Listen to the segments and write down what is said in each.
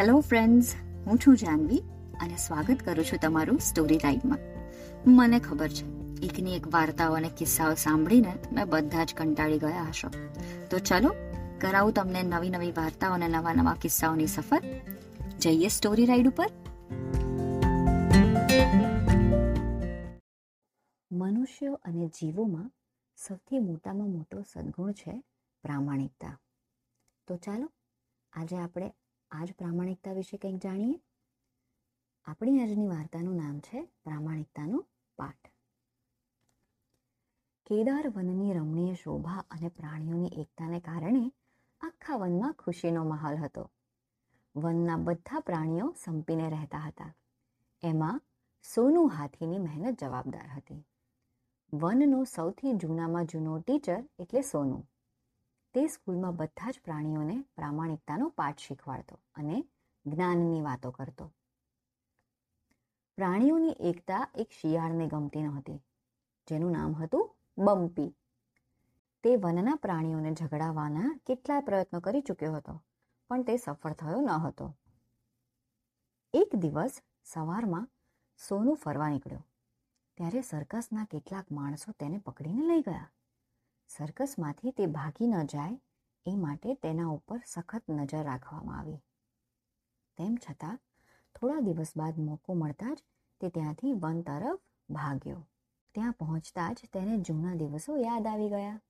Hello friends હું છું જાનવી અને સ્વાગત કરું છું તમારું સ્ટોરી ટાઈમમાં મને ખબર છે એકની એક વાર્તાઓ અને કિસ્સાઓ સાંભળીને તમે બધા જ કંટાળી ગયા હશો. તો ચલો, કરાવું તમને નવી નવી વાર્તાઓ અને નવા નવા કિસ્સાઓની સફર. જઈએ સ્ટોરી રાઈડ ઉપર. મનુષ્યો અને જીવોમાં સૌથી મોટામાં મોટો સદગુણ છે પ્રામાણિકતા. તો ચાલો, આજે આપણે આજ પ્રામાણિકતા વિશે કંઈક જાણીએ? આપણી આજની વાર્તાનું નામ છે પ્રામાણિકતાનો પાઠ. કેદાર વનની રમણીય શોભા અને પ્રાણીઓની એકતાને કારણે આખા વનમાં ખુશીનો માહોલ હતો. વનના બધા પ્રાણીઓ સંપીને રહેતા હતા. એમાં સોનુ હાથીની મહેનત જવાબદાર હતી. વનનો સૌથી જૂનામાં જૂનો ટીચર એટલે સોનુ. તે સ્કૂલમાં બધા જ પ્રાણીઓને પ્રામાણિકતાનો પાઠ શીખવાડતો અને જ્ઞાનની વાતો કરતો. પ્રાણીઓની એકતા એક શિયાળને ગમતી નહોતી, જેનું નામ હતું બમ્પી. તે વનના પ્રાણીઓને ઝઘડાવાના કેટલાય પ્રયત્નો કરી ચૂક્યો હતો, પણ તે સફળ થયો ન હતો. એક દિવસ સવારમાં સોનું ફરવા નીકળ્યો, ત્યારે સર્કસના કેટલાક માણસો તેને પકડીને લઈ ગયા. સર્કસમાંથી તે ભાગી ન જાય એ માટે તેના ઉપર સખત નજર રાખવામાં આવી. તેમ છતાં, થોડા દિવસ બાદ મોકો મળતા જ તે ત્યાંથી વન તરફ ભાગ્યો. ત્યાં પહોંચતા જ તેને જૂના દિવસો યાદ આવી ગયા.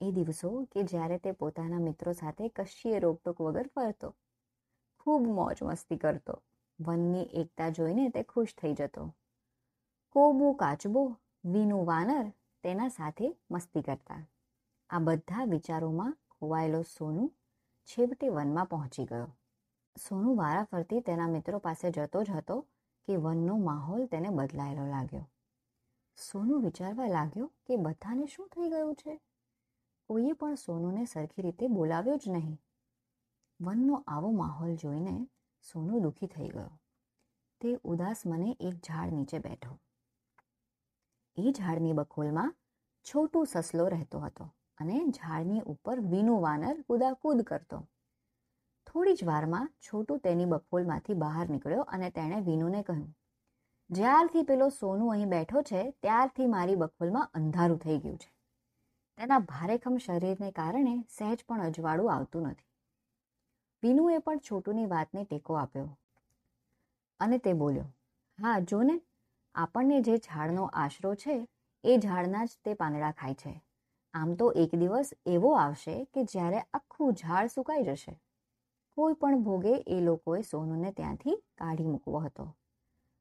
એ દિવસો કે જ્યારે તે પોતાના મિત્રો સાથે કશીએ રોકટોક વગર ફરતો, ખૂબ મોજ મસ્તી કરતો, વનની એકતા જોઈને તે ખુશ થઈ જતો. કોબો કાચબો, વીનું વાનર તેના સાથે મસ્તી કરતા. આ બધા વિચારોમાં ખોવાયેલો સોનુ છેવટે વનમાં પહોંચી ગયો. સોનુ વારાફરતી તેના મિત્રો પાસે જતો જ હતો કે વનનો માહોલ તેને બદલાયેલો લાગ્યો. સોનુ વિચારવા લાગ્યો કે બધાને શું થઈ ગયું છે? કોઈએ પણ સોનુને સરખી રીતે બોલાવ્યો જ નહીં. વનનો આવો માહોલ જોઈને સોનુ દુઃખી થઈ ગયો. તે ઉદાસ મને એક ઝાડ નીચે બેઠો. એ ઝાડની બખોલમાં છોટું સસલો રહેતો હતો અને ઝાડની ઉપર વીનું વાનર કૂદાકૂદ કરતો. થોડી જ વારમાં છોટું તેની બખોલમાંથી બહાર નીકળ્યો અને તેણે વિનુને કહ્યું, જ્યારથી પેલો સોનું અહીં બેઠો છે, ત્યારથી મારી બખોલમાં અંધારું થઈ ગયું છે. તેના ભારેખમ શરીરને કારણે સહેજ પણ અજવાળું આવતું નથી. વિનુએ પણ છોટુની વાતને ટેકો આપ્યો અને તે બોલ્યો, હા જો ને આપણને જે ઝાડનો આશરો છે, એ ઝાડના જ તે પાંદડા ખાય છે. આમ તો એક દિવસ એવો આવશે કે જ્યારે આખું ઝાડ સુકાઈ જશે. કોઈ પણ ભોગે એ લોકોએ સોનુને ત્યાંથી કાઢી મૂકવો હતો.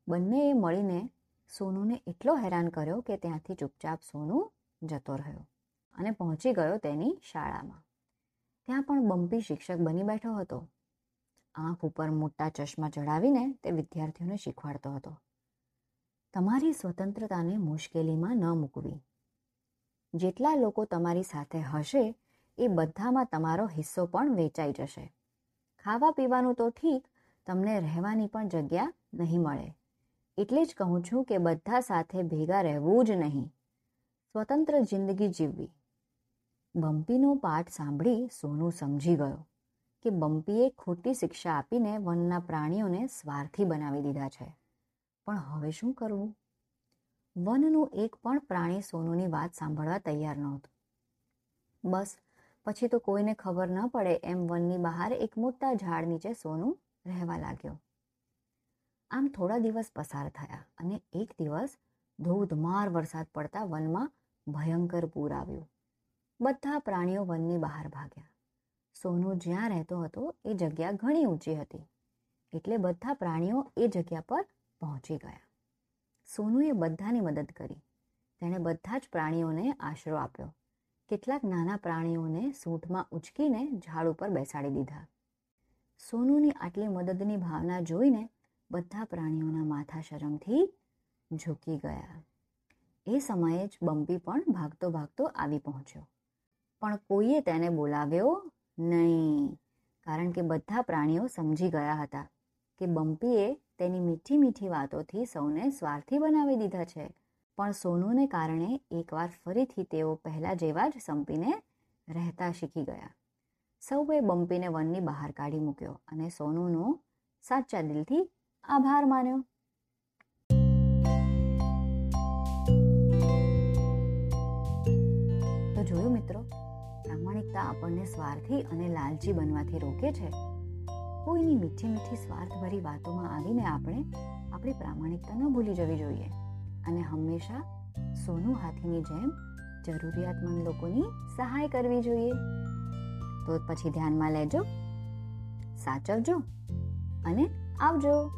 બંનેએ મળીને સોનુને એટલો હેરાન કર્યો કે ત્યાંથી ચૂપચાપ સોનુ જતો રહ્યો અને પહોંચી ગયો તેની શાળામાં. ત્યાં પણ બમ્પી શિક્ષક બની બેઠો હતો. આંખ ઉપર મોટા ચશ્મા ચડાવીને તે વિદ્યાર્થીઓને શીખવાડતો હતો. તમારી સ્વતંત્રતાને મુશ્કેલીમાં ન મૂકવી. જેટલા લોકો તમારી સાથે હશે, એ બધામાં તમારો હિસ્સો પણ વેચાઈ જશે. ખાવા પીવાનું તો ઠીક, તમને રહેવાની પણ જગ્યા નહીં મળે. એટલે જ કહું છું કે બધા સાથે ભેગા રહેવું જ નહીં. સ્વતંત્ર જિંદગી જીવવી. બમ્પીનો પાઠ સાંભળી સોનું સમજી ગયો કે બમ્પીએ ખોટી શિક્ષા આપીને વનના પ્રાણીઓને સ્વાર્થી બનાવી દીધા છે. પણ હવે શું કરવું વનનું એક પણ પ્રાણી સોનુની વાત સાંભળવા તૈયાર નહોતું. બસ, પછી તો કોઈને ખબર ન પડે એમ વનની બહાર એક મોટા ઝાડ નીચે સોનું રહેવા લાગ્યો. આમ થોડા દિવસ પસાર થયા અને એક દિવસ ધોધમાર વરસાદ પડતા વનમાં ભયંકર પૂર આવ્યું. બધા પ્રાણીઓ વનની બહાર ભાગ્યા. સોનું જ્યાં રહેતો હતો એ જગ્યા ઘણી ઊંચી હતી. એટલે બધા પ્રાણીઓ એ જગ્યા પર પહોંચી ગયા. સોનુએ બધાની મદદ કરી. તેણે બધા જ પ્રાણીઓને આશરો આપ્યો. કેટલાક નાના પ્રાણીઓને સૂંઠમાં ઉચકીને ઝાડ ઉપર બેસાડી દીધા. સોનુની આટલી મદદની ભાવના જોઈને બધા પ્રાણીઓના માથા શરમથી ઝૂકી ગયા. એ સમયે જ બમ્પી પણ ભાગતો ભાગતો આવી પહોંચ્યો. પણ કોઈએ તેને બોલાવ્યો નહીં, કારણ કે બધા પ્રાણીઓ સમજી ગયા હતા કે બમ્પીએ તેની મીઠી મીઠી વાતોથી સૌને સ્વાર્થી બનાવી દીધા છે. પણ સોનુને કારણે એકવાર ફરીથી તેઓ પહેલાં જેવા જ સંપીને રહેતા શીખી ગયા. સૌએ બમ્પીને વનની બહાર કાઢી મૂક્યો અને સોનુનો સાચા દિલથી આભાર માન્યો. તો જોયું મિત્રો, પ્રામાણિકતા આપણને સ્વાર્થી અને લાલચી બનવાથી રોકે છે. કોઈની મીઠી મીઠી સ્વાર્થભરી વાતોમાં આવીને આપણે આપણી પ્રામાણિકતા ન ભૂલી જવી જોઈએ. અને હંમેશા સોનું હાથીની જેમ જરૂરિયાતમંદ લોકોની સહાય કરવી જોઈએ. તો પછી ધ્યાનમાં લેજો, સાચવજો અને આવજો.